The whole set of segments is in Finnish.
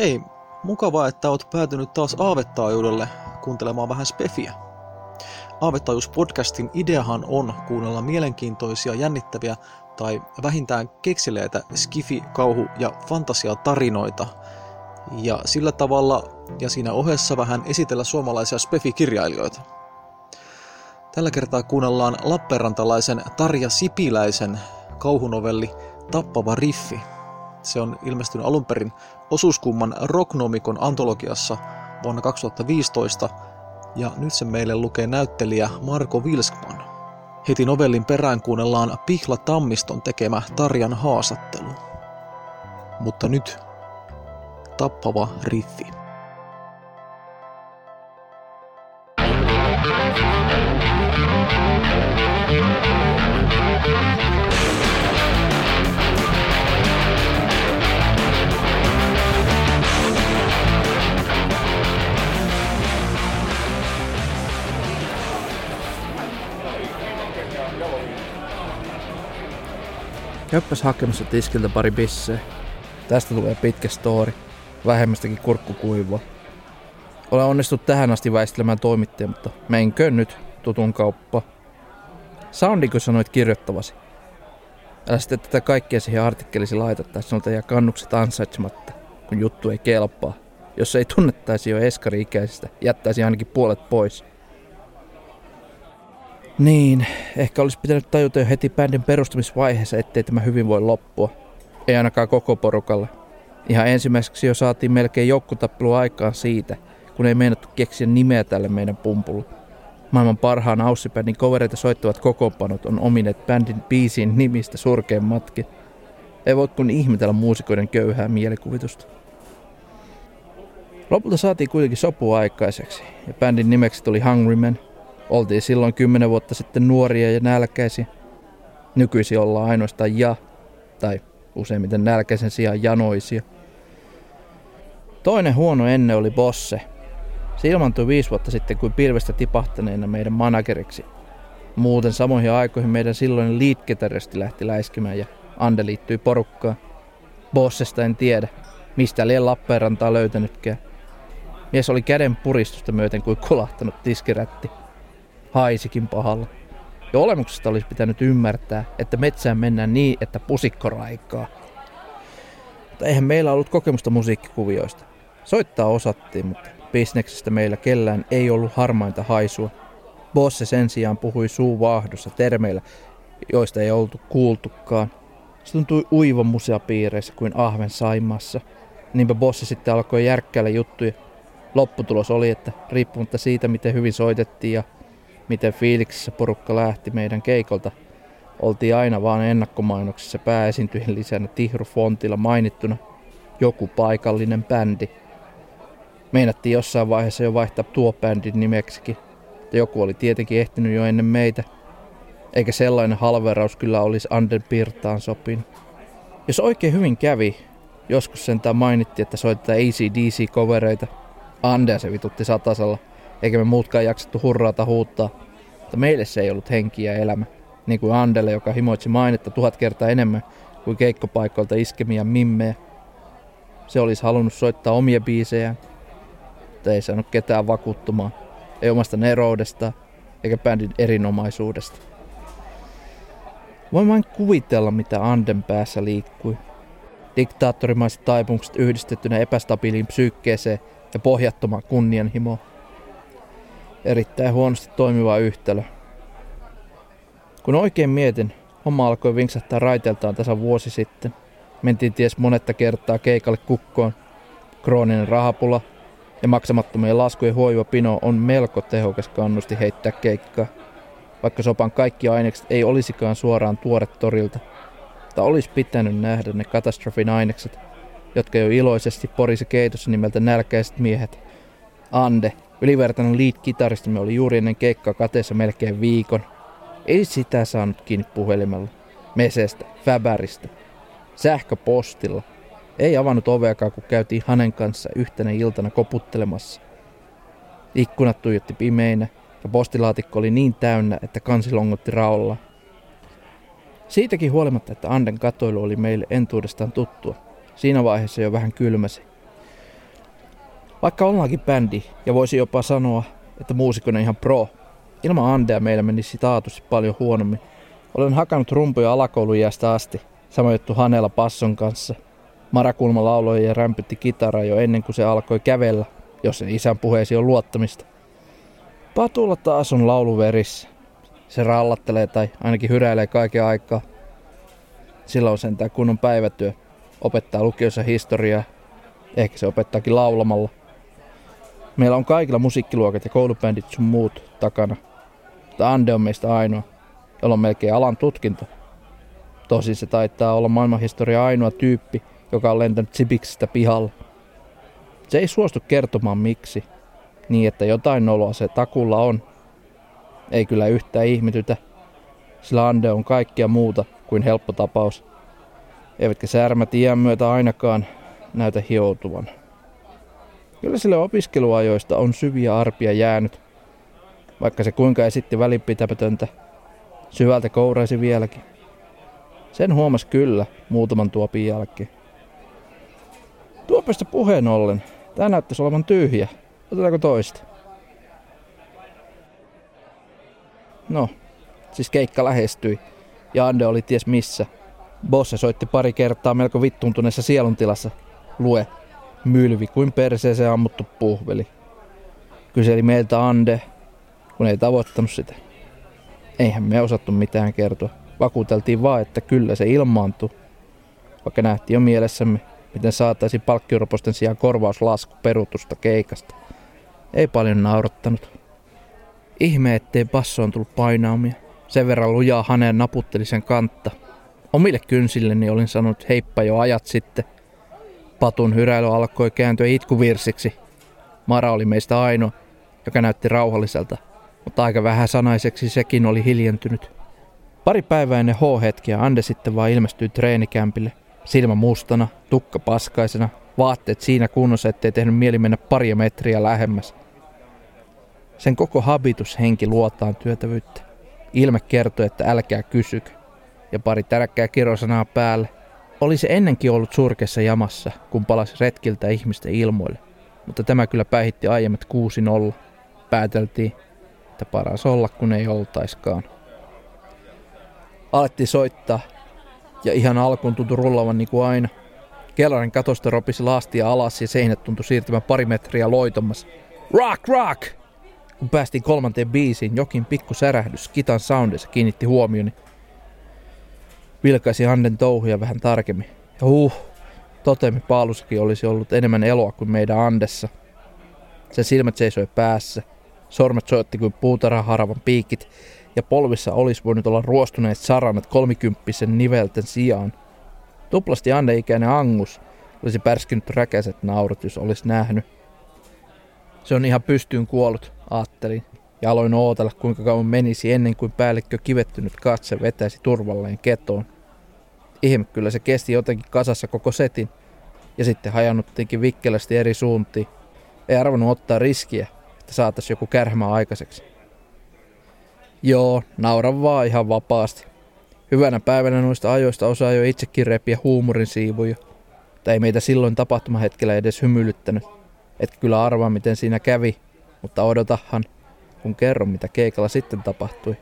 Hei, mukavaa, että oot päätynyt taas aavettaajuudelle kuuntelemaan vähän spefiä. Aavettaajuus-podcastin ideahan on kuunnella mielenkiintoisia, jännittäviä tai vähintään keksileitä skifi, kauhu ja fantasiatarinoita. Ja sillä tavalla ja siinä ohessa vähän esitellä suomalaisia spefi-kirjailijoita. Tällä kertaa kuunnellaan Lappeenrantalaisen Tarja Sipiläisen kauhunovelli Tappava riffi. Se on ilmestynyt alun perin osuuskumman Rocknomikon antologiassa vuonna 2015 ja nyt se meille lukee näyttelijä Marko Wilskman. Heti novellin perään kuunnellaan Pihla Tammiston tekemä Tarjan haastattelu. Mutta nyt tappava riffi. Käyppäs hakemassa tiskiltä pari bisseä. Tästä tulee pitkä story. Vähemmästäkin kurkkukuivua. Olen onnistunut tähän asti väistelemään toimittaja, mutta menkö nyt tutun kauppa. Soundiko sanoit kirjoittavasi? Älä sitten tätä kaikkea siihen artikkelisi laita, tai sinulta jää kannukset ansaitsematta, kun juttu ei kelpaa. Jos ei tunnettaisi jo eskari-ikäisistä, jättäisi ainakin puolet pois. Niin, ehkä olisi pitänyt tajuta jo heti bändin perustamisvaiheessa, ettei tämä hyvin voi loppua. Ei ainakaan koko porukalle. Ihan ensimmäiseksi jo saatiin melkein joukkotappelu aikaan siitä, kun ei meinattu keksiä nimeä tälle meidän pumpulle. Maailman parhaan aussibändin kovereita soittavat kokoonpanot on omineet bändin biisiin nimistä surkeen matki. Ei voi kun ihmetellä muusikoiden köyhää mielikuvitusta. Lopulta saatiin kuitenkin sopu aikaiseksi, ja bändin nimeksi tuli Hungry Man – Oltiin silloin kymmenen vuotta sitten nuoria ja nälkäisiä. Nykyisin ollaan ainoastaan ja, tai useimmiten nälkäisen sijaan janoisia. Toinen huono enne oli Bosse. Se ilmantui viisi vuotta sitten kuin pilvestä tipahtaneena meidän manageriksi. Muuten samoihin aikoihin meidän silloinen lead lähti läiskimään ja Ande liittyi porukkaan. Bossesta en tiedä, mistä liian Lappeenrantaa löytänytkään. Mies oli käden puristusta myöten kuin kolahtanut tiskirätti haisikin pahalla. Ja olemuksesta olisi pitänyt ymmärtää, että metsään mennään niin, että pusikko raikaa. Mutta eihän meillä ollut kokemusta musiikkikuvioista. Soittaa osattiin, mutta bisneksestä meillä kellään ei ollut harmainta haisua. Bosse sen sijaan puhui suu vaahdossa termeillä, joista ei oltu kuultukaan. Se tuntui uivan museapiireissä kuin ahven saimassa. Niinpä Bosse sitten alkoi järkkäillä juttuja. Lopputulos oli, että riippumatta siitä, miten hyvin soitettiin ja miten fiiliksissä porukka lähti meidän keikolta. Oltiin aina vaan ennakkomainoksissa pääesiintyjen lisänä Tihru-fontilla mainittuna joku paikallinen bändi. Meinattiin jossain vaiheessa jo vaihtaa tuo bändin nimeksikin, mutta joku oli tietenkin ehtinyt jo ennen meitä. Eikä sellainen halveraus kyllä olisi Anden Pirtaan sopinut. Jos oikein hyvin kävi, joskus sentään mainittiin, että soitetaan ACDC-kovereita. Andea se vitutti satasella eikä me muutkaan jaksettu hurraata huuttaa. Mutta meille se ei ollut henki ja elämä. Niin kuin Andelle, joka himoitsi mainetta tuhat kertaa enemmän kuin keikkopaikoilta iskemiä mimmejä. Se olisi halunnut soittaa omia biisejä, mutta ei saanut ketään vakuuttumaan. Ei omasta neroudesta eikä bändin erinomaisuudesta. Voin vain kuvitella, mitä Anden päässä liikkui. Diktaattorimaiset taipumukset yhdistettynä epästabiiliin psyykkeeseen ja pohjattomaan kunnianhimoon. Erittäin huonosti toimiva yhtälö. Kun oikein mietin, homma alkoi vinksahtaa raiteeltaan tasan vuosi sitten. Mentiin ties monetta kertaa keikalle kukkoon. Krooninen rahapula ja maksamattomien laskujen huojuva pino on melko tehokas kannusti heittää keikkaa. Vaikka sopan kaikki ainekset ei olisikaan suoraan tuoret torilta. Tai olisi pitänyt nähdä ne katastrofin ainekset, jotka jo iloisesti porisi keitossa nimeltä nälkäiset miehet. Ande, Ylivertainen lead-kitaristimme oli juuri ennen keikkaa kateessa melkein viikon. Ei sitä saanut kiinni puhelimella. Mesestä, Fäbäristä, sähköpostilla. Ei avannut oveakaan, kun käytiin hänen kanssa yhtenä iltana koputtelemassa. Ikkunat tuijotti pimeinä ja postilaatikko oli niin täynnä, että kansi longotti raolla. Siitäkin huolimatta, että Anden katoilu oli meille entuudestaan tuttua. Siinä vaiheessa jo vähän kylmäsi. Vaikka ollaankin bändi ja voisi jopa sanoa, että muusikona ihan pro, ilman Andea meillä menisi taatusti paljon huonommin. Olen hakannut rumpuja alakoulujäästä asti, sama juttu Hanella Passon kanssa. Marakulma lauloi ja rämpytti kitaraa jo ennen kuin se alkoi kävellä, jos sen isän puheesi on luottamista. Patulla taas on lauluverissä. Se rallattelee tai ainakin hyräilee kaiken aikaa. Sillä on sentään kunnon päivätyö. Opettaa lukiossa historiaa. Ehkä se opettaakin laulamalla. Meillä on kaikilla musiikkiluokat ja koulubändit sun muut takana. Mutta Ande on meistä ainoa, jolla on melkein alan tutkinto. Tosin se taitaa olla maailmanhistoria ainoa tyyppi, joka on lentänyt Sibiksistä pihalle. Se ei suostu kertomaan miksi, niin että jotain noloa se takulla on. Ei kyllä yhtään ihmetytä, sillä Ande on kaikkia muuta kuin helppo tapaus. Eivätkä särmät iän myötä ainakaan näytä hioutuvan. Kyllä sille opiskeluajoista on syviä arpia jäänyt, vaikka se kuinka esitti välinpitämätöntä. Syvältä kouraisi vieläkin. Sen huomas kyllä muutaman tuopin jälkeen. Tuopesta puheen ollen, tää näyttäisi olevan tyhjä. Otetaanko toista? No, siis keikka lähestyi ja Ande oli ties missä. Bosse soitti pari kertaa melko vittuuntuneessa sieluntilassa. Lue, mylvi kuin perseeseen ammuttu puhveli. Kyseli meiltä Ande, kun ei tavoittanut sitä. Eihän me osattu mitään kertoa. Vakuuteltiin vaan, että kyllä se ilmaantui. Vaikka nähtiin jo mielessämme, miten saataisiin palkkioroposten sijaan korvauslasku perutusta keikasta. Ei paljon naurattanut. Ihme, ettei on tullut painaumia. Sen verran lujaa haneen naputteli sen kantta. Omille kynsilleni olin sanonut heippa jo ajat sitten. Patun hyräily alkoi kääntyä itkuvirsiksi. Mara oli meistä ainoa, joka näytti rauhalliselta, mutta aika vähän sanaiseksi sekin oli hiljentynyt. Pari päivää ennen H-hetkiä Ande sitten vaan ilmestyi treenikämpille. Silmä mustana, tukka paskaisena, vaatteet siinä kunnossa, ettei tehnyt mieli mennä paria metriä lähemmäs. Sen koko habitus henki luotaan työtävyyttä. Ilme kertoi, että älkää kysykö. Ja pari tärkeää kirosanaa päälle. Oli se ennenkin ollut surkessa jamassa, kun palasi retkiltä ihmisten ilmoille. Mutta tämä kyllä päihitti aiemmat 6-0. Pääteltiin, että paras olla kun ei oltaiskaan. Alettiin soittaa, ja ihan alkuun tuntui rullavan niin kuin aina. Kellarin katosta ropisi lastia alas ja seinät tuntui siirtymään pari metriä loitomassa. Rock, rock! Kun päästiin kolmanteen biisiin, jokin pikku särähdys kitan soundissa kiinnitti huomioni. Vilkaisi Anden touhuja vähän tarkemmin. Ja huh, totemi Paaluskin olisi ollut enemmän eloa kuin meidän Andessa. Sen silmät seisoi päässä. Sormet soitti kuin puutarhaharavan piikit ja polvissa olisi voinut olla ruostuneet saranat kolmikymppisen nivelten sijaan. Tuplasti Ande-ikäinen Angus olisi pärskinyt räkäiset naurut, jos olisi nähnyt. Se on ihan pystyyn kuollut, ajattelin, ja aloin ootella kuinka kauan menisi ennen kuin päällikkö kivettynyt katse vetäisi turvalleen ketoon. Ihme kyllä se kesti jotenkin kasassa koko setin, ja sitten hajannuttiinkin vikkelästi eri suuntiin. Ei arvannut ottaa riskiä, että saataisiin joku kärhmä aikaiseksi. Joo, nauran vaan ihan vapaasti. Hyvänä päivänä noista ajoista osaa jo itsekin repiä huumorin siivuja. Tai ei meitä silloin tapahtumahetkellä edes hymyilyttänyt. Et kyllä arvaa miten siinä kävi, mutta odotahan, kun kerron mitä keikalla sitten tapahtui.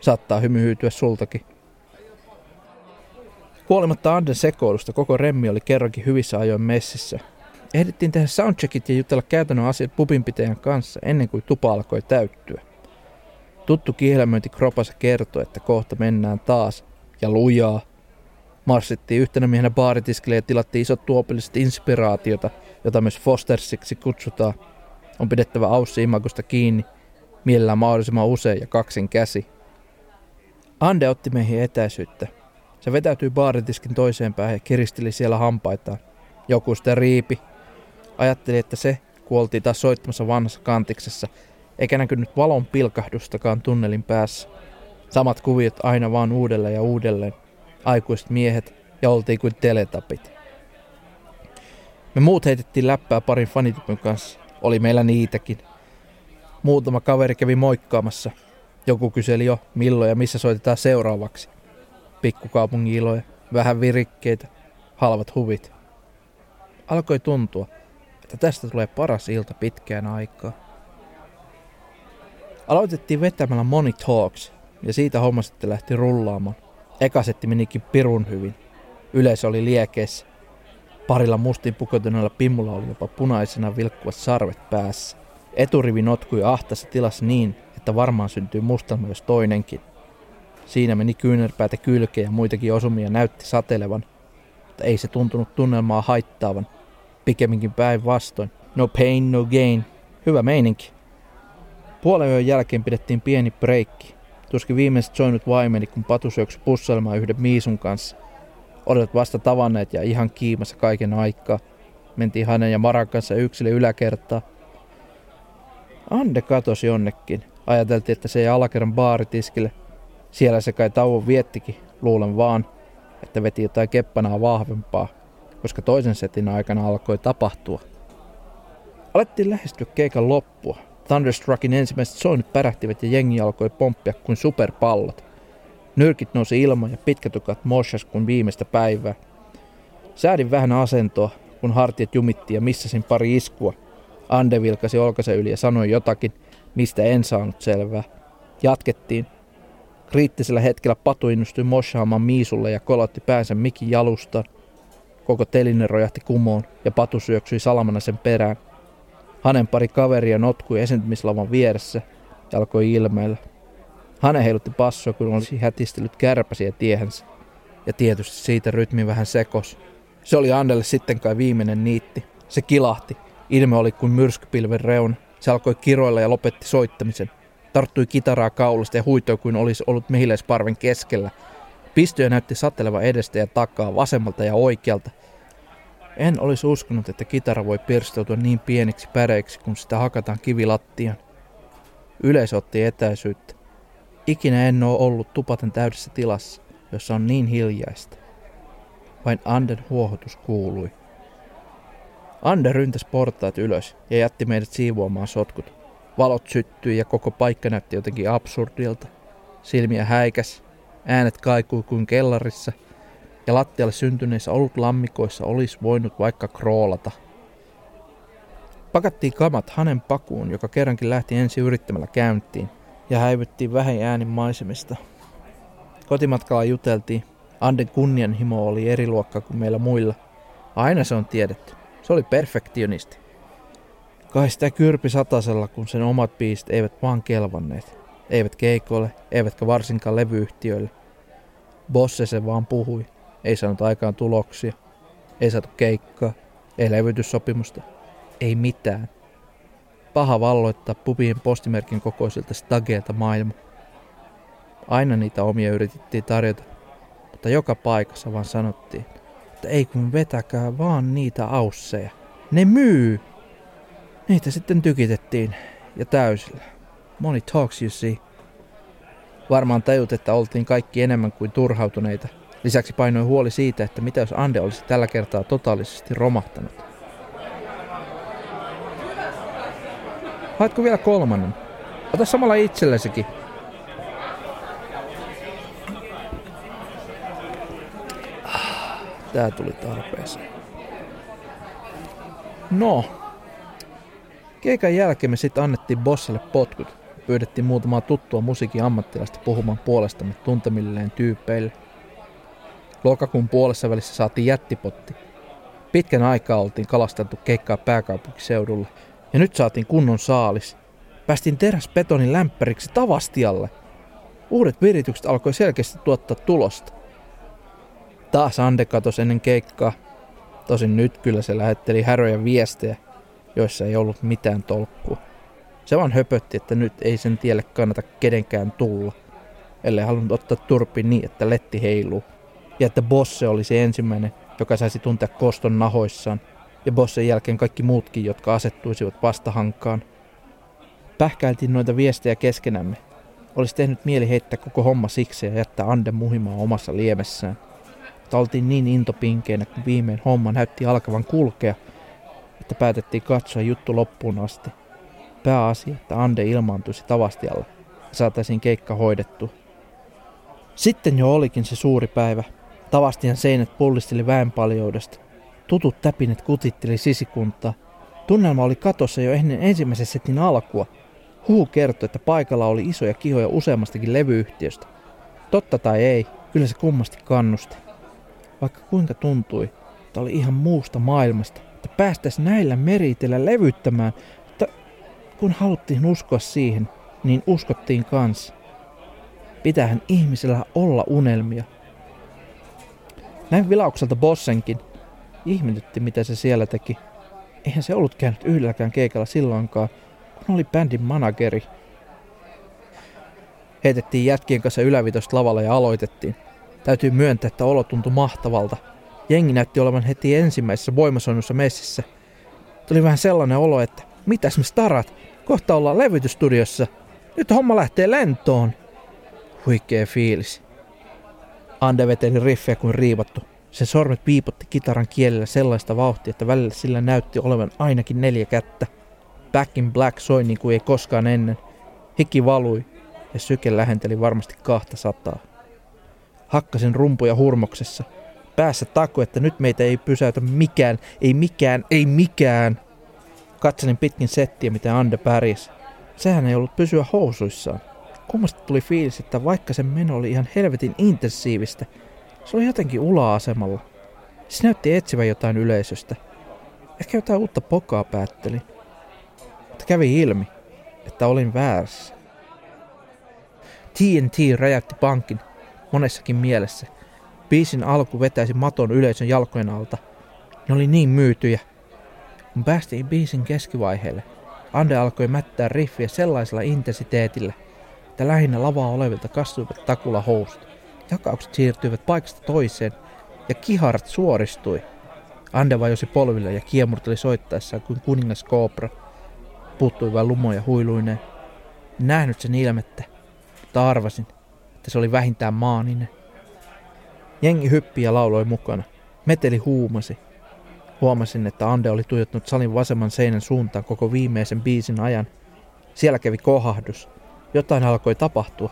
Saattaa hymyhyytyä sultakin. Huolimatta Anden sekoilusta koko remmi oli kerrankin hyvissä ajoin messissä. Ehdittiin tehdä soundcheckit ja jutella käytännön asiat pupinpitäjän kanssa ennen kuin tupa alkoi täyttyä. Tuttu kihelmöinti kropassa kertoi, että kohta mennään taas, ja lujaa. Marssittiin yhtenä miehenä baaritiskille ja tilattiin isot tuopilliset inspiraatiota, jota myös Fostersiksi kutsutaan. On pidettävä Aussi imagosta kiinni, mielellään mahdollisimman usein ja kaksin käsi. Ande otti meihin etäisyyttä. Se vetäytyi baaritiskin toiseen päähän ja kiristeli siellä hampaitaan. Joku sitä riipi. Ajatteli, että se kuoltiin taas soittamassa vanhassa kantiksessa – eikä näkynyt valon pilkahdustakaan tunnelin päässä. Samat kuviot aina vaan uudelleen ja uudelleen. Aikuiset miehet ja oltiin kuin teletapit. Me muut heitettiin läppää parin fanitypyn kanssa. Oli meillä niitäkin. Muutama kaveri kävi moikkaamassa. Joku kyseli jo, milloin ja missä soitetaan seuraavaksi. Pikkukaupungin iloja, vähän virikkeitä, halvat huvit. Alkoi tuntua, että tästä tulee paras ilta pitkään aikaa. Aloitettiin vetämällä Money Talks, ja siitä homma sitten lähti rullaamaan. Eka setti menikin pirun hyvin. Yleisö oli liekeissä. Parilla mustiin pukeutuneella pimmulla oli jopa punaisena vilkkuvat sarvet päässä. Eturivi notkui ahtassa tilassa niin, että varmaan syntyy mustelma jos toinenkin. Siinä meni kyynärpäätä kylkeä ja muitakin osumia näytti satelevan, mutta ei se tuntunut tunnelmaa haittaavan. Pikemminkin päinvastoin. No pain, no gain. Hyvä meininki. Puolen yön jälkeen pidettiin pieni breikki. Tuskin viimeiset soinut vaimeni, kun Patu syöksy pussailemaan yhden Miisun kanssa. Olet vasta tavanneet ja ihan kiimassa kaiken aikaa. Mentiin hänen ja Maran kanssa yksille yläkertaa. Ande katosi jonnekin. Ajateltiin, että se ei alakerran baaritiskille. Siellä se kai tauon viettikin, luulen vaan, että veti jotain keppanaa vahvempaa, koska toisen setin aikana alkoi tapahtua. Alettiin lähestyä keikan loppua. Thunderstruckin ensimmäiset soinnit pärähtivät ja jengi alkoi pomppia kuin superpallot. Nyrkit nousi ilmaan ja pitkätukat moshas kuin viimeistä päivää. Säädin vähän asentoa, kun hartiat jumittiin ja missasin pari iskua. Ande vilkasi olkansa yli ja sanoi jotakin, mistä en saanut selvää. Jatkettiin. Kriittisellä hetkellä Patu innostui moshaamaan Miisulle ja kolotti päänsä mikin jalustaan. Koko teline rojahti kumoon ja Patu syöksyi salamana sen perään. Hanen pari kaveria notkui esiintymislavan vieressä ja alkoi ilmeillä. Hane heilutti passoa, kun olisi hätistellyt kärpäsiä tiehensä. Ja tietysti siitä rytmi vähän sekos. Se oli Andelle sitten kai viimeinen niitti. Se kilahti. Ilme oli kuin myrskypilven reuna. Se alkoi kiroilla ja lopetti soittamisen. Tarttui kitaraa kaulasta ja huitoi kuin olisi ollut mehiläisparven keskellä. Pistoja näytti sateleva edestä ja takaa, vasemmalta ja oikealta. En olisi uskonut, että kitara voi pirstoutua niin pieniksi päreiksi, kun sitä hakataan kivilattian. Yleisö otti etäisyyttä. Ikinä en ole ollut tupaten täydessä tilassa, jossa on niin hiljaista. Vain Anden huohotus kuului. Ande ryntäsi portaat ylös ja jätti meidät siivoamaan sotkut. Valot syttyi ja koko paikka näytti jotenkin absurdilta. Silmiä häikäs, äänet kaikui kuin kellarissa ja lattialle syntyneissä lammikoissa olisi voinut vaikka kroolata. Pakattiin kamat Hanen pakuun, joka kerrankin lähti ensi yrittämällä käyntiin, ja häivyttiin vähän äänin maisemista. Kotimatkalla juteltiin. Anden kunnianhimo oli eri luokka kuin meillä muilla. Aina se on tiedetty. Se oli perfektionisti. Kai sitä kyrpi satasella, kun sen omat biisit eivät vaan kelvanneet. Eivät keikoille, eivätkä varsinkaan levyyhtiöille. Bosse se vaan puhui. Ei saanut aikaan tuloksia. Ei saatu keikkaa. Ei levytyssopimusta. Ei mitään. Paha valloittaa pubien postimerkin kokoisilta stageilta maailma. Aina niitä omia yritettiin tarjota, mutta joka paikassa vaan sanottiin, että ei kun vetäkää vaan niitä ausseja. Ne myy! Niitä sitten tykitettiin ja täysillä. Moni talks you see. Varmaan tajut, että oltiin kaikki enemmän kuin turhautuneita. Lisäksi painoi huoli siitä, että mitä jos Ande olisi tällä kertaa totaalisesti romahtanut. Haetko vielä kolmannen? Ota samalla itsellesikin. Tää tuli tarpeeseen. No. Keikan jälkeen me sitten annettiin bossalle potkut. Pyydettiin muutamaa tuttua musiikin ammattilaista puhumaan puolestamme tuntemilleen tyypeille. Lokakuun puolessa välissä saatiin jättipotti. Pitkän aikaa oltiin kalasteltu keikkaa pääkaupunkiseudulla ja nyt saatiin kunnon saalis. Päästiin teräsbetonin lämpäriksi Tavastialle. Uudet viritykset alkoi selkeästi tuottaa tulosta. Taas Ande katosi ennen keikkaa. Tosin nyt kyllä se lähetteli häröjä viestejä, joissa ei ollut mitään tolkkua. Se vaan höpötti, että nyt ei sen tielle kannata kenenkään tulla, ellei halunnut ottaa turpi niin, että letti heiluu. Ja että Bosse olisi ensimmäinen, joka saisi tuntea koston nahoissaan, ja Bossen jälkeen kaikki muutkin, jotka asettuisivat vastahankaan. Pähkäiltiin noita viestejä keskenämme. Olisi tehnyt mieli heittää koko homma siksi ja jättää Ande muhimaan omassa liemessään mutta oltiin niin intopinkeinä, kun viimein homma näytti alkavan kulkea, että päätettiin katsoa juttu loppuun asti. Pääasia, että Ande ilmaantuisi Tavastialle ja saataisiin keikka hoidettu. Sitten jo olikin se suuri päivä. Tavastian seinät pullisteli väenpaljoudesta. Tutut täpinet kutitteli sisikuntaa. Tunnelma oli katossa jo ennen ensimmäisen setin alkua. Huhu kertoi, että paikalla oli isoja kihoja useammastakin levyyhtiöstä. Totta tai ei, kyllä se kummasti kannusti. Vaikka kuinka tuntui, että oli ihan muusta maailmasta, että päästäisiin näillä meriteillä levyttämään, mutta kun haluttiin uskoa siihen, niin uskottiin kanssa. Pitähän ihmisellä olla unelmia. Näin vilaukselta Bossenkin. Ihmetytti, mitä se siellä teki. Eihän se ollut käynyt yhdelläkään keikalla silloinkaan, kun oli bändin manageri. Heitettiin jätkien kanssa ylävitosta lavalla ja aloitettiin. Täytyy myöntää, että olo tuntui mahtavalta. Jengi näytti olevan heti ensimmäisessä voimasoinnussa messissä. Tuli vähän sellainen olo, että mitäs me starat, kohta ollaan levytystudiossa. Nyt homma lähtee lentoon. Huikea fiilis. Ande veteli riffejä kuin riivattu. Sen sormet piipotti kitaran kielellä sellaista vauhtia, että välillä sillä näytti olevan ainakin neljä kättä. Back in Black soi niin kuin ei koskaan ennen. Hiki valui ja syke lähenteli varmasti kahta sataa. Hakkasin rumpuja hurmoksessa. Päässä taku, että nyt meitä ei pysäytä mikään, ei mikään, ei mikään. Katselin pitkin settiä, mitä Ande pärjäsi. Sehän ei ollut pysyä housuissaan. Kummasta tuli fiilis, että vaikka se meno oli ihan helvetin intensiivistä, se oli jotenkin ula-asemalla. Se näytti etsivän jotain yleisöstä. Ehkä jotain uutta pokaa päätteli. Mutta kävi ilmi, että olin väärässä. TNT räjäytti pankin monessakin mielessä. Biisin alku vetäisi maton yleisön jalkojen alta. Ne oli niin myytyjä. Kun päästiin biisin keskivaiheelle, Ande alkoi mättää riffiä sellaisella intensiteetillä, että lähinnä lavaa olevilta kastuivat takula housut. Jakaukset siirtyivät paikasta toiseen ja kiharat suoristui. Ande vajosi polville ja kiemurteli soittaessaan kuin kuningas Cobra. Puuttui vain lumoja huiluineen. En nähnyt sen ilmettä, mutta arvasin, että se oli vähintään maaninen. Jengi hyppi ja lauloi mukana. Meteli huumasi. Huomasin, että Ande oli tuijottanut salin vasemman seinän suuntaan koko viimeisen biisin ajan. Siellä kävi kohahdus. Jotain alkoi tapahtua.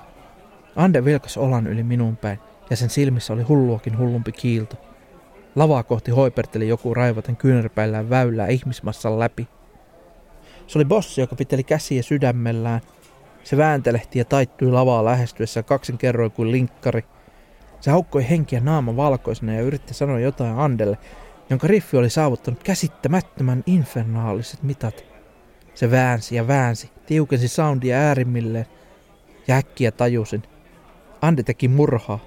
Ande vilkas olan yli minun päin, ja sen silmissä oli hulluakin hullumpi kiilto. Lavaa kohti hoiperteli joku raivaten kyynärpäillään väylää ihmismassan läpi. Se oli bossi, joka piteli käsiä sydämellään. Se vääntelehti ja taittui lavaa lähestyessä kaksin kerroin kuin linkkari. Se haukkoi henkiä naama valkoisena ja yritti sanoa jotain Andelle, jonka riffi oli saavuttanut käsittämättömän infernaaliset mitat. Se väänsi ja väänsi, tiukensi soundia äärimmilleen, ja äkkiä tajusin. Ande teki murhaa.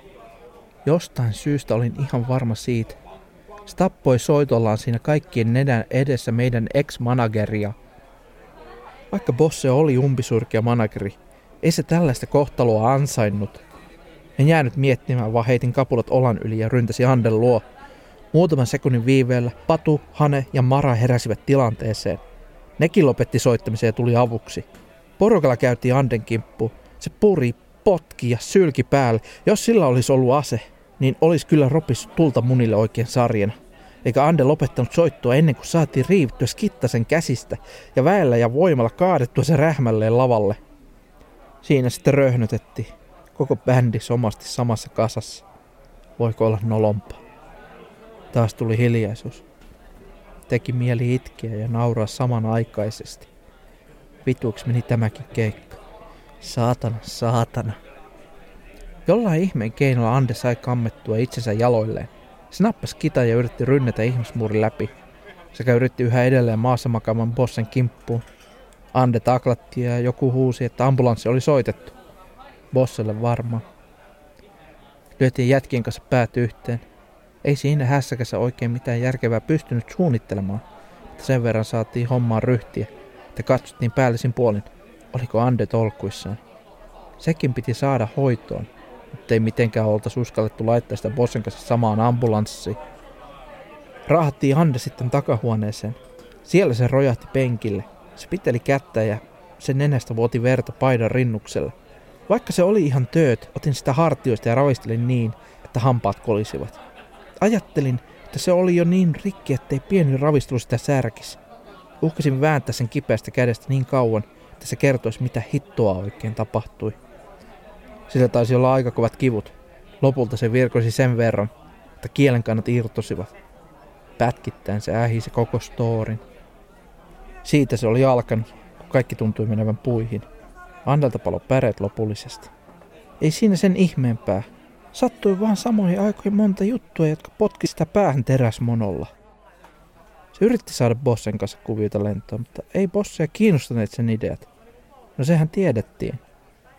Jostain syystä olin ihan varma siitä. Se tappoi soitollaan siinä kaikkien nenän edessä meidän ex-manageria. Vaikka Bosse oli umpisurkia manageri, ei se tällaista kohtaloa ansainnut. En jäänyt miettimään, vaan heitin kapulat olan yli ja ryntäsi Anden luo. Muutaman sekunnin viiveellä Patu, Hane ja Mara heräsivät tilanteeseen. Nekin lopetti soittamisen ja tuli avuksi. Porukalla käytiin Anden kimppu. Se puri, potki ja sylki päälle. Jos sillä olisi ollut ase, niin olisi kyllä ropis tulta munille oikein sarjana. Eikä Ande lopettanut soittua ennen kuin saatiin riivittyä skittasen käsistä ja väellä ja voimalla kaadettua se rähmälleen lavalle. Siinä sitten röhnötettiin. Koko bändi somasti samassa kasassa. Voiko olla nolompaa? Taas tuli hiljaisuus. Teki mieli itkeä ja nauraa samanaikaisesti. Vituiksi meni tämäkin keikka. Saatana, saatana. Jollain ihmeen keinolla Ande sai kammettua itsensä jaloilleen. Se nappasi kita ja yritti rynnätä ihmismuurin läpi. Sekä yritti yhä edelleen maassa makaaman bossen kimppuun. Ande taklatti ja joku huusi, että ambulanssi oli soitettu. Bosselle varmaan. Lyötiin jätkien kanssa päät yhteen. Ei siinä hässäkässä oikein mitään järkevää pystynyt suunnittelemaan, mutta sen verran saatiin hommaan ryhtiä, että katsottiin päällisin puolin, oliko Ande tolkuissaan. Sekin piti saada hoitoon, mutta ei mitenkään oltaisi uskallettu laittaa sitä bossen kanssa samaan ambulanssiin. Rahattiin Ande sitten takahuoneeseen. Siellä se rojahti penkille. Se piteli kättä ja sen nenästä vuoti verta paidan rinnuksella. Vaikka se oli ihan tööt, otin sitä hartioista ja ravistelin niin, että hampaat kolisivat. Ajattelin, että se oli jo niin rikki, ettei pieni ravistelu sitä särkisi. Uhkasin vääntää sen kipeästä kädestä niin kauan, että se kertoisi, mitä hittoa oikein tapahtui. Sillä taisi olla aika kovat kivut. Lopulta se virkosi sen verran, että kielen kannat irtosivat. Pätkittäin se ähisi koko storin. Siitä se oli alkanut, kun kaikki tuntui menevän puihin. Andelta palo päreet lopullisesti. Ei siinä sen ihmeempää. Sattui vaan samoihin aikoihin monta juttua, jotka potki sitä päähän teräsmonolla. Se yritti saada Bossen kanssa kuviota lentoon, mutta ei Bosseja kiinnostaneet sen ideat. No sehän tiedettiin,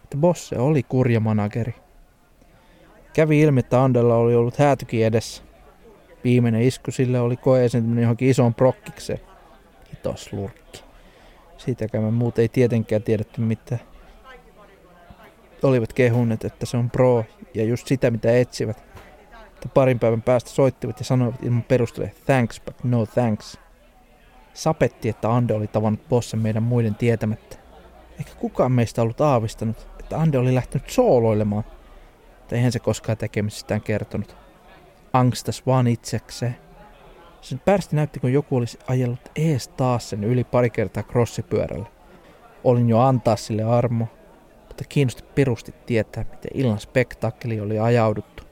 että Bosse oli kurja manageri. Kävi ilmi, että Andella oli ollut häätykin edessä. Viimeinen isku sille oli koeesiintyminen johonkin isoon prokkikseen. Kiitos lurkki. Siitäkään me muut ei tietenkään tiedetty mitään. Olivat kehunneet, että se on pro ja just sitä mitä etsivät. Että parin päivän päästä soittivat ja sanoivat ilman perusteluja thanks but no thanks. Sapetti, että Ande oli tavannut bossen meidän muiden tietämättä. Eikä kukaan meistä ollut aavistanut, että Ande oli lähtenyt sooloilemaan. Mutta eihän se koskaan tekemisistään kertonut. Angstas vaan itsekseen. Sen pärsti näytti, kun joku olisi ajellut ees taas sen yli pari kertaa crossipyörällä. Olin jo antaa sille armo, mutta kiinnosti perusti tietää, miten illan spektaakkeli oli ajauduttu.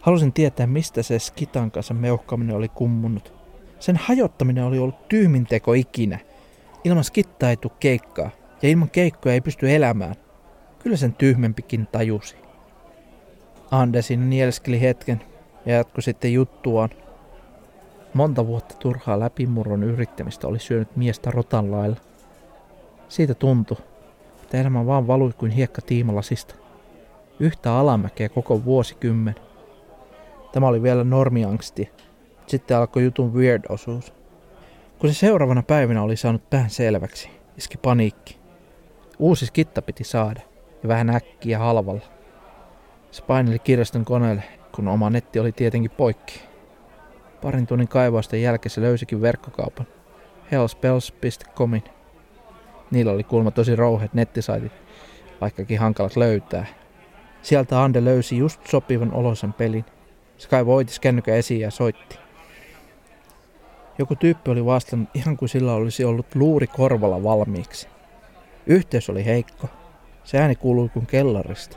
Halusin tietää, mistä se skitan kanssa meuhkaaminen oli kummunut. Sen hajottaminen oli ollut tyhmin teko ikinä. Ilman skittaa ei tule keikkaa, ja ilman keikkoja ei pysty elämään. Kyllä sen tyhmempikin tajusi. Andersin nielskeli hetken ja jatkoi sitten juttuaan. Monta vuotta turhaa läpimurron yrittämistä oli syönyt miestä rotan lailla. Siitä tuntui, että elämä vaan valui kuin hiekka tiimalasista. Yhtä alamäkeä koko vuosikymmen. Tämä oli vielä normiangsti. Sitten alkoi jutun weird-osuus. Kun se seuraavana päivänä oli saanut pään selväksi, iski paniikki. Uusi skitta piti saada, ja vähän äkkiä halvalla. Se paineli kirjaston koneelle, kun oma netti oli tietenkin poikki. Parin tunnin kaivausten jälkeen se löysikin verkkokaupan. hellspells.comin. Niillä oli kulma tosi rouheet nettisaitit, vaikkakin hankalat löytää. Sieltä Ande löysi just sopivan olosen pelin. Se kaivoi oitis kännykän esiin ja soitti. Joku tyyppi oli vastannut ihan kuin sillä olisi ollut luuri korvalla valmiiksi. Yhteys oli heikko. Se ääni kuului kuin kellarista.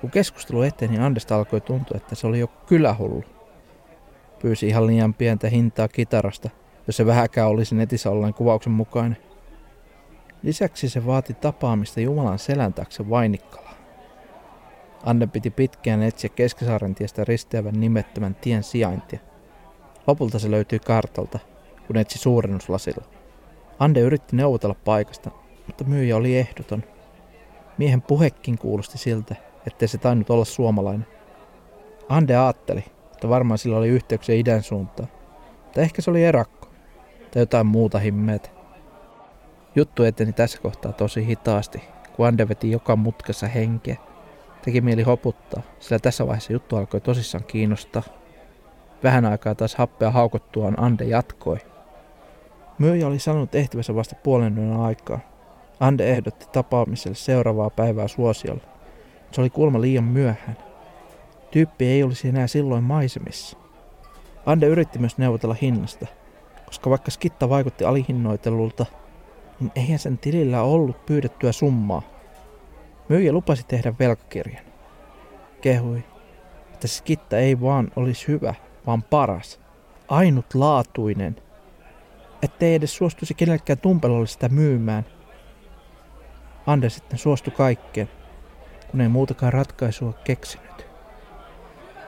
Kun keskustelu eteni, niin Andesta alkoi tuntua, että se oli jo kylähullu. Pyysi ihan liian pientä hintaa kitarasta, jos se vähäkään olisi netissä ollen kuvauksen mukainen. Lisäksi se vaati tapaamista Jumalan selän taakse Vainikkalaan. Anne piti pitkään etsiä Keskisaaren tiestä risteävän nimettömän tien sijaintia. Lopulta se löytyi kartalta, kun etsi suurennuslasilla. Ande yritti neuvotella paikasta, mutta myyjä oli ehdoton. Miehen puhekin kuulosti siltä, ettei se tainnut olla suomalainen. Ande ajatteli, että varmaan sillä oli yhteyksiä idän suuntaan. mutta ehkä se oli erakko. Tai jotain muuta himmeet. Juttu eteni tässä kohtaa tosi hitaasti, kun Ande veti joka mutkassa henkeä. Teki mieli hoputtaa, sillä tässä vaiheessa juttu alkoi tosissaan kiinnostaa. Vähän aikaa taas happea haukottuaan Ande jatkoi. Myyjä oli sanonut ehtivänsä vasta puolen yön aikaa. Ande ehdotti tapaamiselle seuraavaa päivää suosiolla. Se oli kulma liian myöhään. Tyyppi ei olisi enää silloin maisemissa. Ande yritti myös neuvotella hinnasta, koska vaikka skitta vaikutti alihinnoitellulta, niin eihän sen tilillä ollut pyydettyä summaa. Myyjä lupasi tehdä velkakirjan. Kehui, että skitta ei vaan olisi hyvä, vaan paras. Ainutlaatuinen. Ettei edes suostuisi kenellekään tumpelolle sitä myymään. Ande sitten suostui kaikkeen, kun ei muutakaan ratkaisua keksinyt.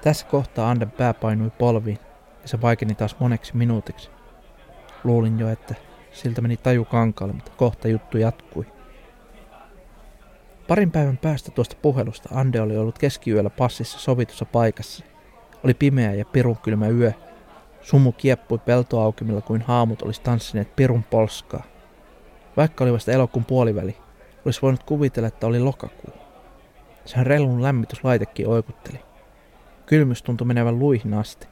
Tässä kohtaa Anden pää painui polviin ja se vaikeni taas moneksi minuutiksi. Luulin jo, että siltä meni taju kankaalle, mutta kohta juttu jatkui. Parin päivän päästä tuosta puhelusta Ande oli ollut keskiyöllä passissa sovitussa paikassa. Oli pimeä ja pirun kylmä yö. Sumu kieppui peltoaukimilla kuin haamut olisi tanssineet pirun polskaa. Vaikka oli vasta elokuun puoliväli, olisi voinut kuvitella, että oli lokakuu. Sen relun lämmityslaitekin oikutteli. Kylmys tuntui menevän luihin asti.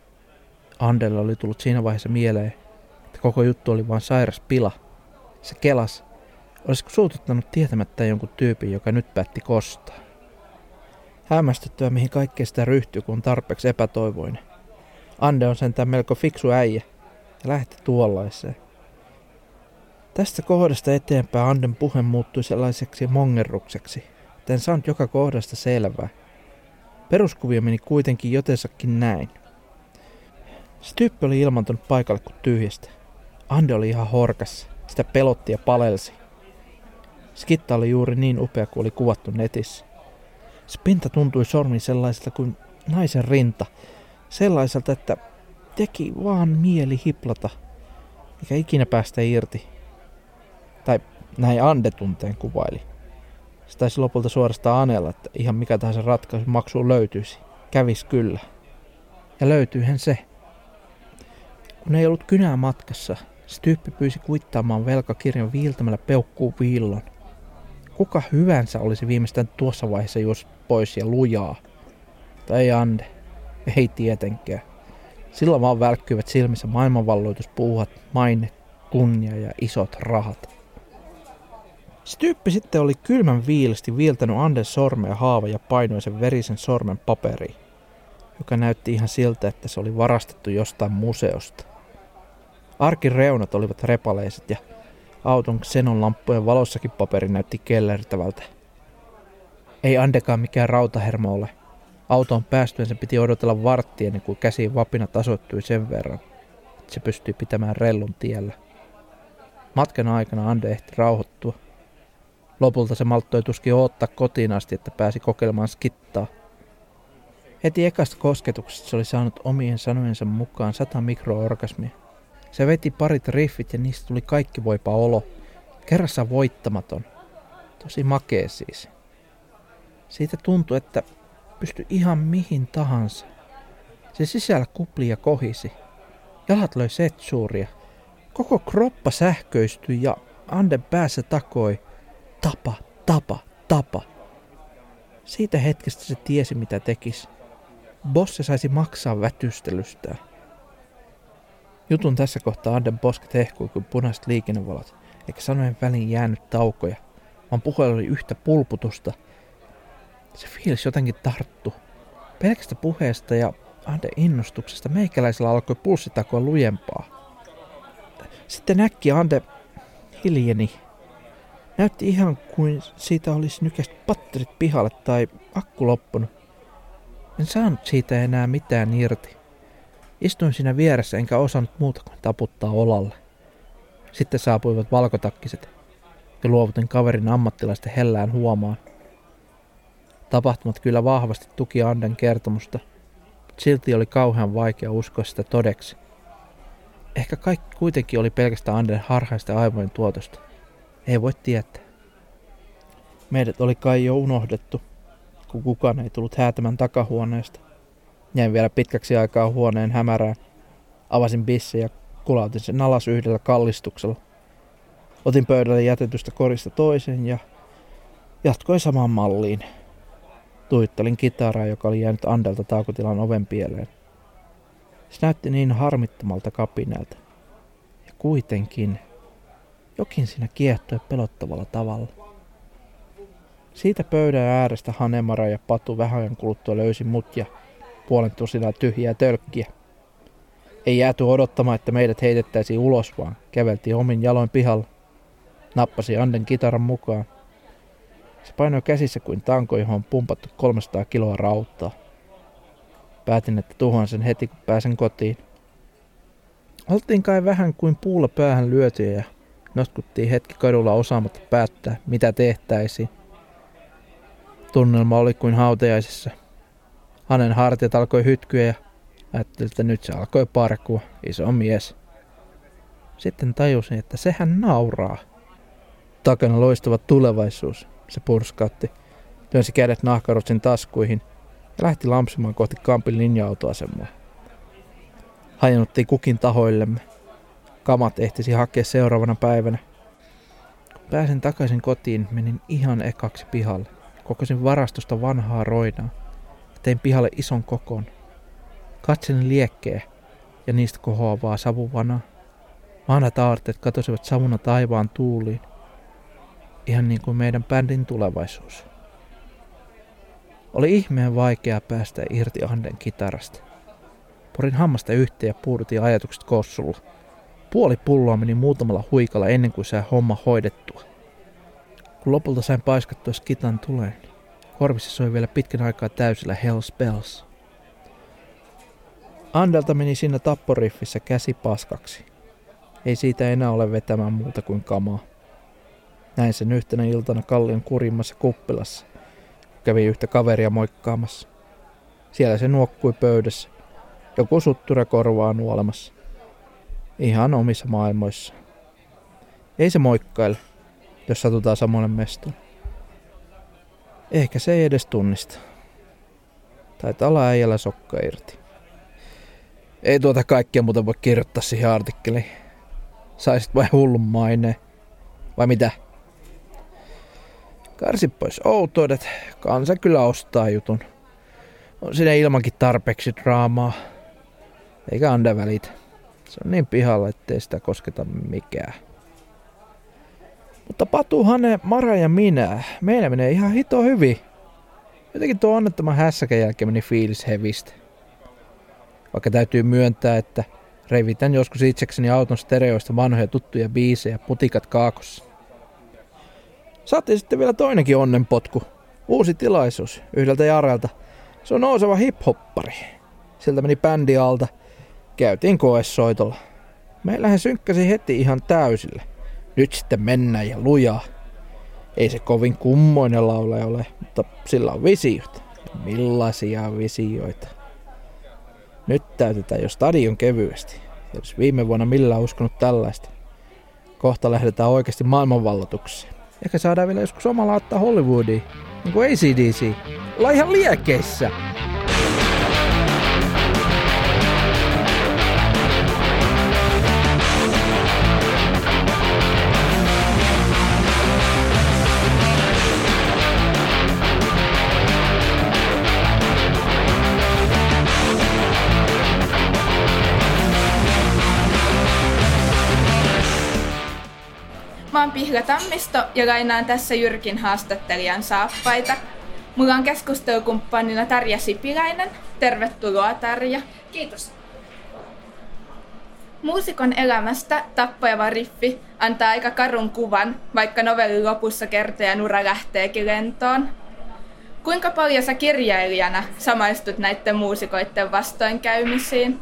Andelle oli tullut siinä vaiheessa mieleen, että koko juttu oli vain sairas pila. Se kelas, olisiko suututtanut tietämättä jonkun tyypin, joka nyt päätti kostaa. Hämmästyttävä, mihin kaikkea sitä ryhtyy, kun on tarpeeksi epätoivoinen. Ande on sentään melko fiksu äijä ja lähti tuollaiseen. Tästä kohdasta eteenpäin Anden puhe muuttui sellaiseksi mongerrukseksi, en saanut joka kohdasta selvää. Peruskuvia meni kuitenkin jotensakin näin. Se tyyppi oli ilmantunut paikalle kuin tyhjästä. Ande oli ihan horkassa. Sitä pelotti ja palelsi. Skitta oli juuri niin upea kuin oli kuvattu netissä. Se pinta tuntui sormin sellaiselta kuin naisen rinta. Sellaiselta, että teki vaan mieli hiplata, eikä ikinä päästä irti. Tai näin Ande tunteen kuvaili. Se taisi lopulta suorastaan anella, että ihan mikä tahansa ratkaisu maksuun löytyisi. Kävis kyllä. Ja löytyyhän se. Kun ei ollut kynää matkassa, se tyyppi pyysi kuittaamaan velkakirjan viiltämällä peukkuu viillon. Kuka hyvänsä olisi viimeistään tuossa vaiheessa juos pois ja lujaa. Tai Ande. Ei tietenkään. Silloin vaan välkkyivät silmissä maailmanvalloituspuuhat, maine, kunnia ja isot rahat. Se tyyppi sitten oli kylmän viilesti viiltänyt Anden sormea haava ja painoi sen verisen sormen paperiin, joka näytti ihan siltä, että se oli varastettu jostain museosta. Arkin reunat olivat repaleiset ja auton xenon lamppujen valossakin paperi näytti kellertävältä. Ei Andekaan mikään rautahermo ole. Autoon päästyen sen piti odotella varttia ennen kuin käsiin vapina tasoittui sen verran, että se pystyi pitämään rellun tiellä. Matkan aikana Ande ehti rauhoittua. Lopulta se malttoi tuskin ottaa kotiin asti, että pääsi kokeilemaan skittaa. Heti ekasta kosketuksesta se oli saanut omien sanojensa mukaan sata mikroorgasmia. Se veti parit riffit ja niistä tuli kaikki voipa olo. Kerrassa voittamaton. Tosi makee siis. Siitä tuntui, että pystyi ihan mihin tahansa. Se sisällä kupli ja kohisi. Jalat löi setsuuria. Koko kroppa sähköistyi ja Anden päässä takoi. Tapa, tapa, tapa. Siitä hetkestä se tiesi mitä tekisi. Bosse saisi maksaa vätystelystään. Jutun tässä kohtaa Anden posket hehkui kuin punaiset liikennevalot, eikä sanojen väliin jäänyt taukoja, vaan puhelu oli yhtä pulputusta. Se fiilis jotenkin tarttu. Pelkästä puheesta ja Ande innostuksesta meikäläisellä alkoi pulssi takoa lujempaa. Sitten äkki Ande hiljeni. Näytti ihan kuin siitä olisi nykästä patterit pihalle tai akku loppunut. En saanut siitä enää mitään irti. Istuin siinä vieressä enkä osannut muuta kuin taputtaa olalle. Sitten saapuivat valkotakkiset ja luovutin kaverin ammattilaisten hellään huomaan. Tapahtumat kyllä vahvasti tuki Anden kertomusta, mutta silti oli kauhean vaikea uskoa sitä todeksi. Ehkä kaikki kuitenkin oli pelkästään Anden harhaista aivojen tuotosta. Ei voi tietää. Meidät oli kai jo unohdettu, kun kukaan ei tullut häätämään takahuoneesta. Jäin vielä pitkäksi aikaa huoneen hämärään. Avasin bisse ja kulautin sen alas yhdellä kallistuksella. Otin pöydälle jätetystä korista toisen ja jatkoin samaan malliin. Tuittelin kitaraa, joka oli jäänyt Andelta taukotilan oven pieleen. Se näytti niin harmittomalta kapinelta. Ja kuitenkin jokin siinä kiehtoi pelottavalla tavalla. Siitä pöydän äärestä Hanemara ja Patu vähän kuluttua löysi mut ja puolen tusinaa tyhjiä tölkkiä. Ei jääty odottamaan, että meidät heitettäisiin ulos, vaan käveltiin omin jaloin pihalla. Nappasi Anden kitaran mukaan. Se painoi käsissä kuin tanko, johon on pumpattu 300 kiloa rautaa. Päätin, että tuhoan sen heti, kun pääsen kotiin. Oltiin kai vähän kuin puulla päähän lyötyjä ja notkuttiin hetki kadulla osaamatta päättää, mitä tehtäisiin. Tunnelma oli kuin hautajaisissa. Hänen hartiat alkoi hytkyä ja ajattelin, että nyt se alkoi parkua, iso mies. Sitten tajusin, että sehän nauraa. Takana loistava tulevaisuus, se purskautti. Työnsi kädet nahkarotsin taskuihin ja lähti lampsimaan kohti Kampin linja-autoasemaa. Hajonnuttiin kukin tahoillemme. Kamat ehtisi hakea seuraavana päivänä. Pääsin takaisin kotiin, menin ihan ekaksi pihalle. Kokosin varastosta vanhaa roinaa tein pihalle ison kokon. Katselin liekkeä ja niistä kohoavaa savuvanaa. Vanhat aarteet katosivat savuna taivaan tuuliin. Ihan niin kuin meidän bändin tulevaisuus. Oli ihmeen vaikea päästä irti Anden kitarasta. Porin hammasta yhteen ja puudutin ajatukset kossulla. Puoli pulloa meni muutamalla huikalla ennen kuin sai homma hoidettua. Kun lopulta sain paiskattua skitan tuleen, Korvissa soi vielä pitkän aikaa täysillä Hell's Bells. Andelta meni siinä tapporiffissä käsi paskaksi. Ei siitä enää ole vetämään muuta kuin kamaa. Näin sen yhtenä iltana Kallion kurimmassa kuppilassa. Kävi yhtä kaveria moikkaamassa. Siellä se nuokkui pöydässä. Joku suttura korvaa nuolemassa. Ihan omissa maailmoissa. Ei se moikkaile, jos satutaan samalle mestoon. Ehkä se ei edes tunnista. Taitaa olla äijällä sokka irti. Ei tuota kaikkia muuta voi kirjoittaa siihen artikkeliin. Saisit vai hullun maineen. Vai mitä? Karsi pois outoudet. Kansa kyllä ostaa jutun. On siinä ilmankin tarpeeksi draamaa. Eikä anda välitä. Se on niin pihalla, ettei sitä kosketa mikään. Mutta Patu, Hane, Mara ja minä, meillä menee ihan hito hyvin. Jotenkin tuo onnettoman hässäkän jälkeen meni fiilis hevistä. Vaikka täytyy myöntää, että revitän joskus itsekseni auton stereoista vanhoja tuttuja biisejä putikat kaakossa. Saatiin sitten vielä toinenkin onnenpotku. Uusi tilaisuus yhdeltä Jarelta. Se on nouseva hiphoppari. Sieltä meni bändi alta. Käytiin koessoitolla. Meillähän synkkäsi heti ihan täysille. Nyt sitten mennään ja lujaa. Ei se kovin kummoinen laulaja ole, mutta sillä on visioita. Millaisia visioita? Nyt täytetään jo stadion kevyesti. Jos viime vuonna millään uskonut tällaista. Kohta lähdetään oikeasti maailmanvallatukseen. Ehkä saadaan vielä joskus omalla ottaa Hollywoodiin. Niin kuin ACDC. Ollaan ihan liekeissä. Oon Pihla Tammisto ja lainaan tässä Jyrkin haastattelijan saappaita. Mulla on keskustelukumppanina Tarja Sipiläinen. Tervetuloa Tarja. Kiitos. Muusikon elämästä tappajava riffi antaa aika karun kuvan, vaikka novellin lopussa kertojan ura lähteekin lentoon. Kuinka paljon sä kirjailijana samaistut näiden muusikoiden vastoinkäymisiin?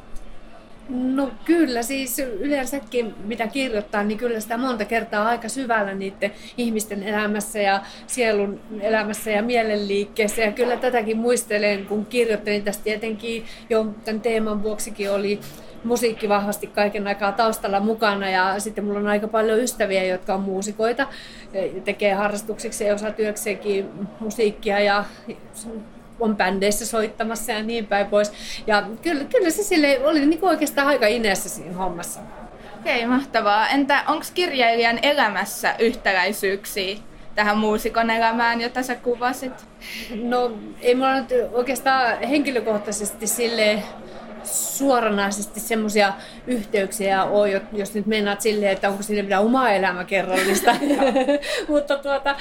No kyllä, siis yleensäkin mitä kirjoittaa, niin kyllä sitä monta kertaa aika syvällä niiden ihmisten elämässä ja sielun elämässä ja mielenliikkeessä. Ja kyllä tätäkin muistelen, kun kirjoittelin tästä tietenkin jo tämän teeman vuoksikin oli musiikki vahvasti kaiken aikaa taustalla mukana ja sitten mulla on aika paljon ystäviä, jotka on muusikoita, tekee harrastuksiksi ja osatyökseenkin musiikkia ja on bändeissä soittamassa ja niin päin pois. Ja kyllä, kyllä se sille oli niin oikeastaan aika ineessä siinä hommassa. Okei, mahtavaa. Entä onko kirjailijan elämässä yhtäläisyyksiä tähän muusikon elämään, jota sä kuvasit? No ei mulla nyt oikeastaan henkilökohtaisesti sille suoranaisesti semmoisia yhteyksiä ole, jos nyt meinaat silleen, että onko siinä mitään omaa elämäkerrallista. Mutta tuota,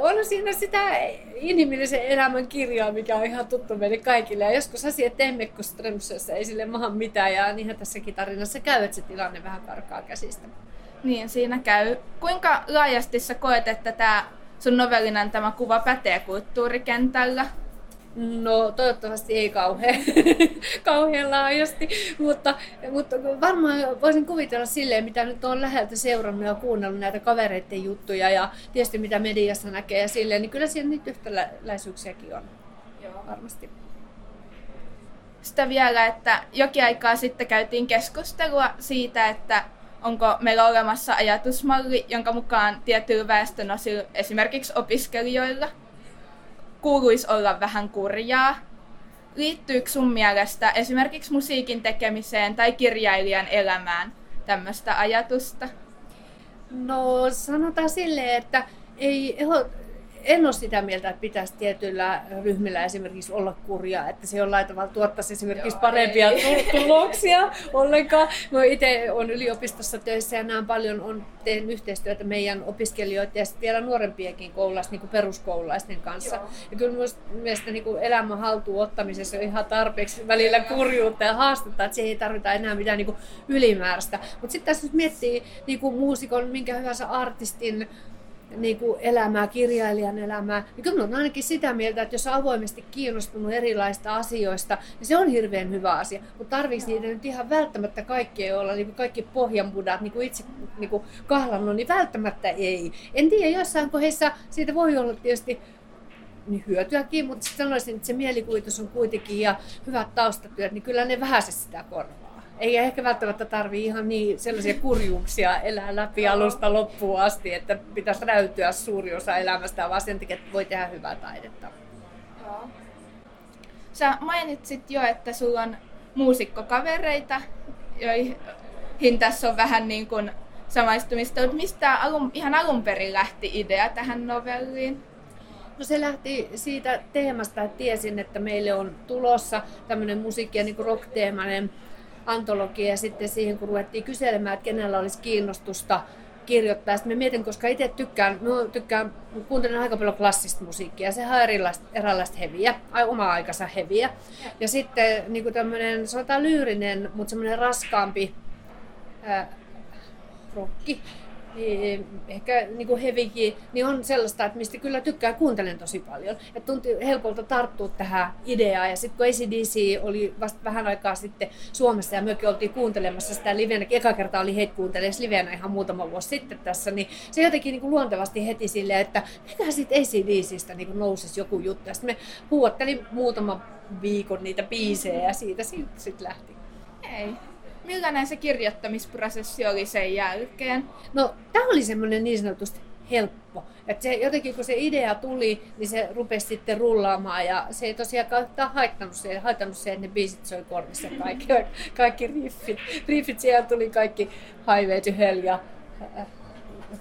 on siinä sitä inhimillisen elämän kirjaa, mikä on ihan tuttu meille kaikille. Ja joskus asiat Temmekko Strömsössä ei sille maha mitään, ja niinhän tässäkin tarinassa käy, että se tilanne vähän karkaa käsistä. Niin, siinä käy. Kuinka laajasti sä koet, että tämä sun novellinen tämä kuva pätee kulttuurikentällä? No toivottavasti ei kauhean, kauhean laajasti, mutta, mutta varmaan voisin kuvitella silleen, mitä nyt on läheltä seurannut ja kuunnellut näitä kavereiden juttuja ja tietysti mitä mediassa näkee ja silleen, niin kyllä siellä niitä yhtäläisyyksiäkin on Joo. varmasti. Sitä vielä, että jokin aikaa sitten käytiin keskustelua siitä, että onko meillä olemassa ajatusmalli, jonka mukaan tietyillä väestönosilla, esimerkiksi opiskelijoilla, kuuluisi olla vähän kurjaa. Liittyykö sun mielestä esimerkiksi musiikin tekemiseen tai kirjailijan elämään tämmöistä ajatusta? No sanotaan silleen, että ei en ole sitä mieltä, että pitäisi tietyillä ryhmillä esimerkiksi olla kurjaa, että se jollain tavalla tuottaisi esimerkiksi Joo, parempia ei. tuloksia ollenkaan. Mä itse olen yliopistossa töissä ja näen paljon, on, teen yhteistyötä meidän opiskelijoiden ja vielä nuorempienkin koululaisten, niin peruskoululaisten kanssa. Joo. Ja kyllä myös mielestä niin kuin elämän haltuun ottamisessa on ihan tarpeeksi välillä kurjuutta ja haastetta, että se ei tarvita enää mitään niin kuin ylimääräistä. Mutta sitten tässä jos miettii niin kuin muusikon, minkä hyvänsä artistin niin kuin elämää, kirjailijan elämää, niin kyllä on ainakin sitä mieltä, että jos on avoimesti kiinnostunut erilaista asioista, niin se on hirveän hyvä asia. Mutta tarvitsisi niitä nyt ihan välttämättä kaikkea olla, niin kuin kaikki pohjanbudat, niin kuin itse niin kuin kahlannut, niin välttämättä ei. En tiedä, jossain kohdassa siitä voi olla tietysti niin hyötyäkin, mutta sanoisin, että se mielikuvitus on kuitenkin ja hyvät taustatyöt, niin kyllä ne vähän sitä korvaa. Ei ehkä välttämättä tarvi ihan niin sellaisia kurjuuksia elää läpi alusta loppuun asti, että pitäisi näyttyä suuri osa elämästä, vaan sen takia, että voi tehdä hyvää taidetta. Joo. Sä mainitsit jo, että sulla on muusikkokavereita, joihin tässä on vähän niin kuin samaistumista, mutta mistä alun, ihan alun perin lähti idea tähän novelliin? No se lähti siitä teemasta, että tiesin, että meille on tulossa tämmöinen musiikki- ja niin rock-teemainen antologia ja sitten siihen kun ruvettiin kyselemään, että kenellä olisi kiinnostusta kirjoittaa. Sitten mietin, koska itse tykkään, mä tykkään, kuuntelen aika paljon klassista musiikkia. Se on erilaista, erilaista heviä, oma aikansa heviä. Ja sitten niin kuin tämmöinen, sanotaan lyyrinen, mutta semmoinen raskaampi ää, rokki ehkä niin kuin hevikin, niin on sellaista, että mistä kyllä tykkää kuuntelen tosi paljon. Että tuntuu helpolta tarttua tähän ideaan. Ja sitten kun ACDC oli vasta vähän aikaa sitten Suomessa ja mekin oltiin kuuntelemassa sitä livenä, eka kerta oli heitä kuuntelemassa livenä ihan muutama vuosi sitten tässä, niin se jotenkin niin kuin luontevasti heti silleen, että mikä sitten ACDCistä niin nousisi joku juttu. Ja sitten me huuattelin muutama viikon niitä biisejä ja siitä sitten lähti. Ei, millainen se kirjoittamisprosessi oli sen jälkeen? No, tämä oli semmoinen niin sanotusti helppo. Et se, jotenkin kun se idea tuli, niin se rupesi sitten rullaamaan ja se ei tosiaan haittanut se, haittanut se, että ne biisit soi korvissa kaikki, kaikki riffit. Riffit siellä tuli kaikki Highway to Hell ja äh,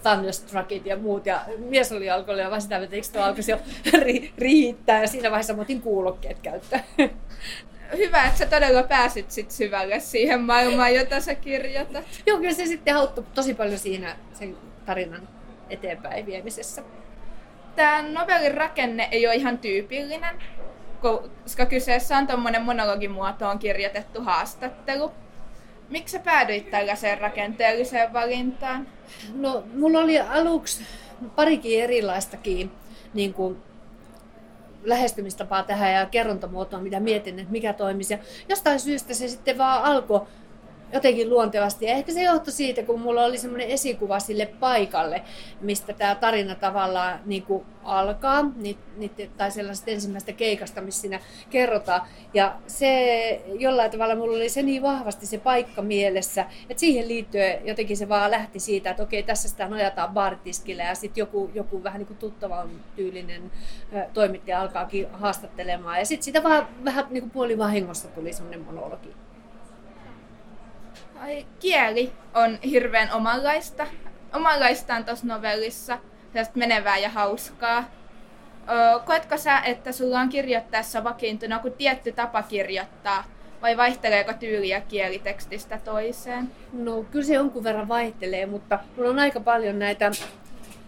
Thunderstruckit ja muut. Ja mies oli alkoholia ja sitä, että eikö alkaisi jo riittää ja siinä vaiheessa mä otin kuulokkeet käyttöön hyvä, että sä todella pääsit sit syvälle siihen maailmaan, jota sä kirjoitat. Joo, kyllä se sitten auttoi tosi paljon siinä sen tarinan eteenpäin viemisessä. Tämä novellin rakenne ei ole ihan tyypillinen, koska kyseessä on tuommoinen monologimuotoon kirjoitettu haastattelu. Miksi sä päädyit tällaiseen rakenteelliseen valintaan? No, mulla oli aluksi parikin erilaistakin niin kuin lähestymistapaa tähän ja kerrontamuotoa, mitä mietin, että mikä toimisi. Ja jostain syystä se sitten vaan alkoi jotenkin luontevasti. Ja ehkä se johtui siitä, kun mulla oli semmoinen esikuva sille paikalle, mistä tämä tarina tavallaan niin kuin alkaa, ni, ni, tai sellaisesta ensimmäistä keikasta, missä siinä kerrotaan. Ja se jollain tavalla mulla oli se niin vahvasti se paikka mielessä, että siihen liittyen jotenkin se vaan lähti siitä, että okei, tässä sitä nojataan baaritiskille ja sitten joku, joku vähän niin kuin tuttavan tyylinen toimittaja alkaakin haastattelemaan. Ja sitten sitä vaan vähän niin kuin puolivahingossa tuli semmoinen monologi. Kieli on hirveän omanlaista. Omanlaistaan tuossa novellissa. Sellaista menevää ja hauskaa. Ö, koetko sä, että sulla on kirjoittaessa vakiintunut joku tietty tapa kirjoittaa? Vai vaihteleeko tyyliä kielitekstistä toiseen? No kyllä se jonkun verran vaihtelee, mutta mulla on aika paljon näitä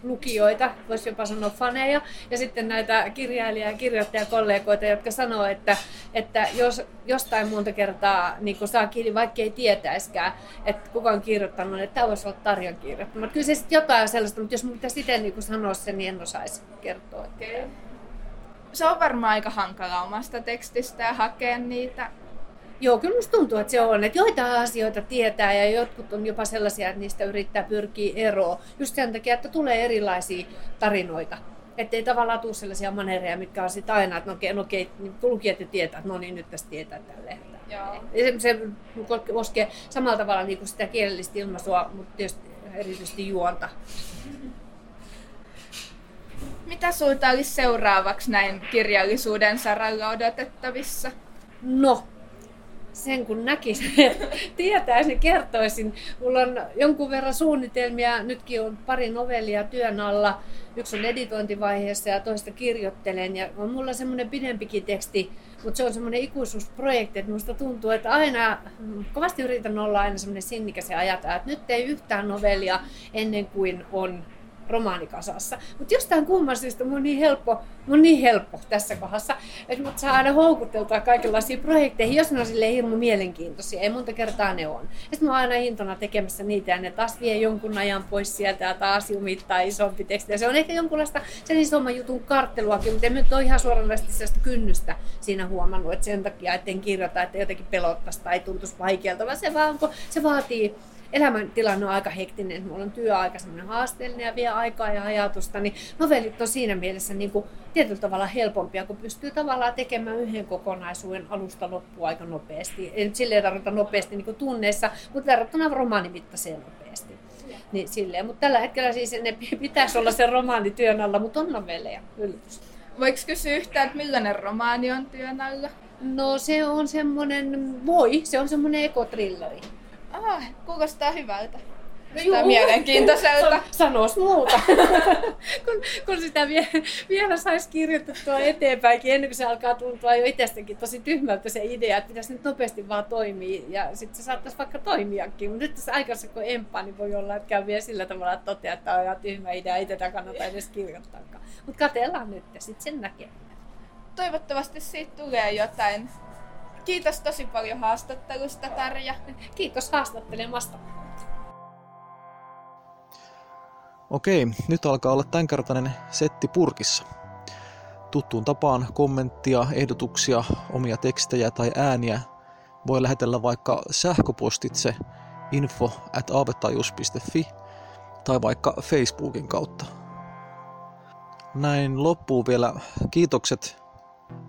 lukijoita, voisi jopa sanoa faneja, ja sitten näitä kirjailija- ja kirjoittajakollegoita, jotka sanoo, että, että jos jostain monta kertaa niin saa kiinni, vaikka ei tietäiskään, että kuka on kirjoittanut, että tämä voisi olla Tarjan kirjoittama. Kyllä se sitten jotain sellaista, mutta jos minun pitäisi itse niin sanoa sen, niin en osaisi kertoa. Okay. Se on varmaan aika hankala omasta tekstistä ja hakea niitä Joo, kyllä musta tuntuu, että se on. Että joitain asioita tietää ja jotkut on jopa sellaisia, että niistä yrittää pyrkiä eroon. Just sen takia, että tulee erilaisia tarinoita. Että ei tavallaan tule sellaisia manereja, mitkä on sitten aina, että no okei, no okei niin lukijat ja tietää, että no niin, nyt tästä tietää tälle. Se, se koskee samalla tavalla niin kuin sitä kielellistä ilmaisua, mutta tietysti erityisesti juonta. Mitä sulta olisi seuraavaksi näin kirjallisuuden saralla odotettavissa? No, sen kun näkisin, tietäisin, niin kertoisin. Mulla on jonkun verran suunnitelmia, nytkin on pari novellia työn alla. Yksi on editointivaiheessa ja toista kirjoittelen. Ja on mulla semmoinen pidempikin teksti, mutta se on semmoinen ikuisuusprojekti, että musta tuntuu, että aina, kovasti yritän olla aina semmoinen sinnikäs ja ajatella, että nyt ei yhtään novellia ennen kuin on romaanikasassa. Mutta jostain kumman syystä mun on niin helppo, mun niin helppo tässä kohdassa, että mut saa aina houkuteltua kaikenlaisiin projekteihin, jos ne on sille hirmu mielenkiintoisia. Ei monta kertaa ne on. Sitten mä oon aina intona tekemässä niitä ja ne taas vie jonkun ajan pois sieltä ja taas jumittaa isompi teksti. Ja se on ehkä jonkunlaista sen isomman jutun kartteluakin, mutta en nyt ole ihan suoranaisesti sellaista kynnystä siinä huomannut, että sen takia, etten kirjoita, että jotenkin pelottaisi tai tuntuisi vaikealta, vaan se, vaan, se vaatii elämäntilanne on aika hektinen, että mulla on työaika semmoinen haasteellinen ja vie aikaa ja ajatusta, niin novellit on siinä mielessä niin kuin tietyllä tavalla helpompia, kun pystyy tavallaan tekemään yhden kokonaisuuden alusta loppuun aika nopeasti. Ei nyt silleen tarvita nopeasti niin kuin tunneissa, mutta verrattuna romaanimittaiseen nopeasti. Niin silleen. Mutta tällä hetkellä siis ne pitäisi olla se romaani työn alla, mutta on novelleja, yllätys. Voiko kysyä yhtään, että millainen romaani on työn alla? No se on semmoinen, voi, se on semmoinen ekotrilleri. Ah, kuulostaa hyvältä. No mielenkiintoiselta. Sanois muuta. kun, kun sitä vie, vielä saisi kirjoitettua eteenpäinkin, ennen kuin se alkaa tuntua jo itsestäkin tosi tyhmältä se idea, että pitäisi nyt nopeasti vaan toimia. Ja sitten se saattaisi vaikka toimiakin. Mutta nyt tässä aikassa kun empaa, niin voi olla, että käy vielä sillä tavalla, että toteaa, että on ihan tyhmä idea, ei tätä kannata edes kirjoittaa. Mutta katellaan nyt ja sitten sen näkee. Toivottavasti siitä tulee jotain Kiitos tosi paljon haastattelusta, Tarja. Kiitos haastattelemasta. Okei, nyt alkaa olla tämänkertainen setti purkissa. Tuttuun tapaan kommenttia, ehdotuksia, omia tekstejä tai ääniä voi lähetellä vaikka sähköpostitse info at tai vaikka Facebookin kautta. Näin loppuu vielä kiitokset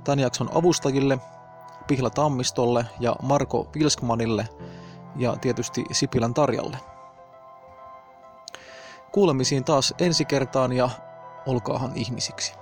tämän jakson avustajille – Pihla Tammistolle ja Marko Vilskmanille ja tietysti Sipilän Tarjalle. Kuulemisiin taas ensi kertaan ja olkaahan ihmisiksi.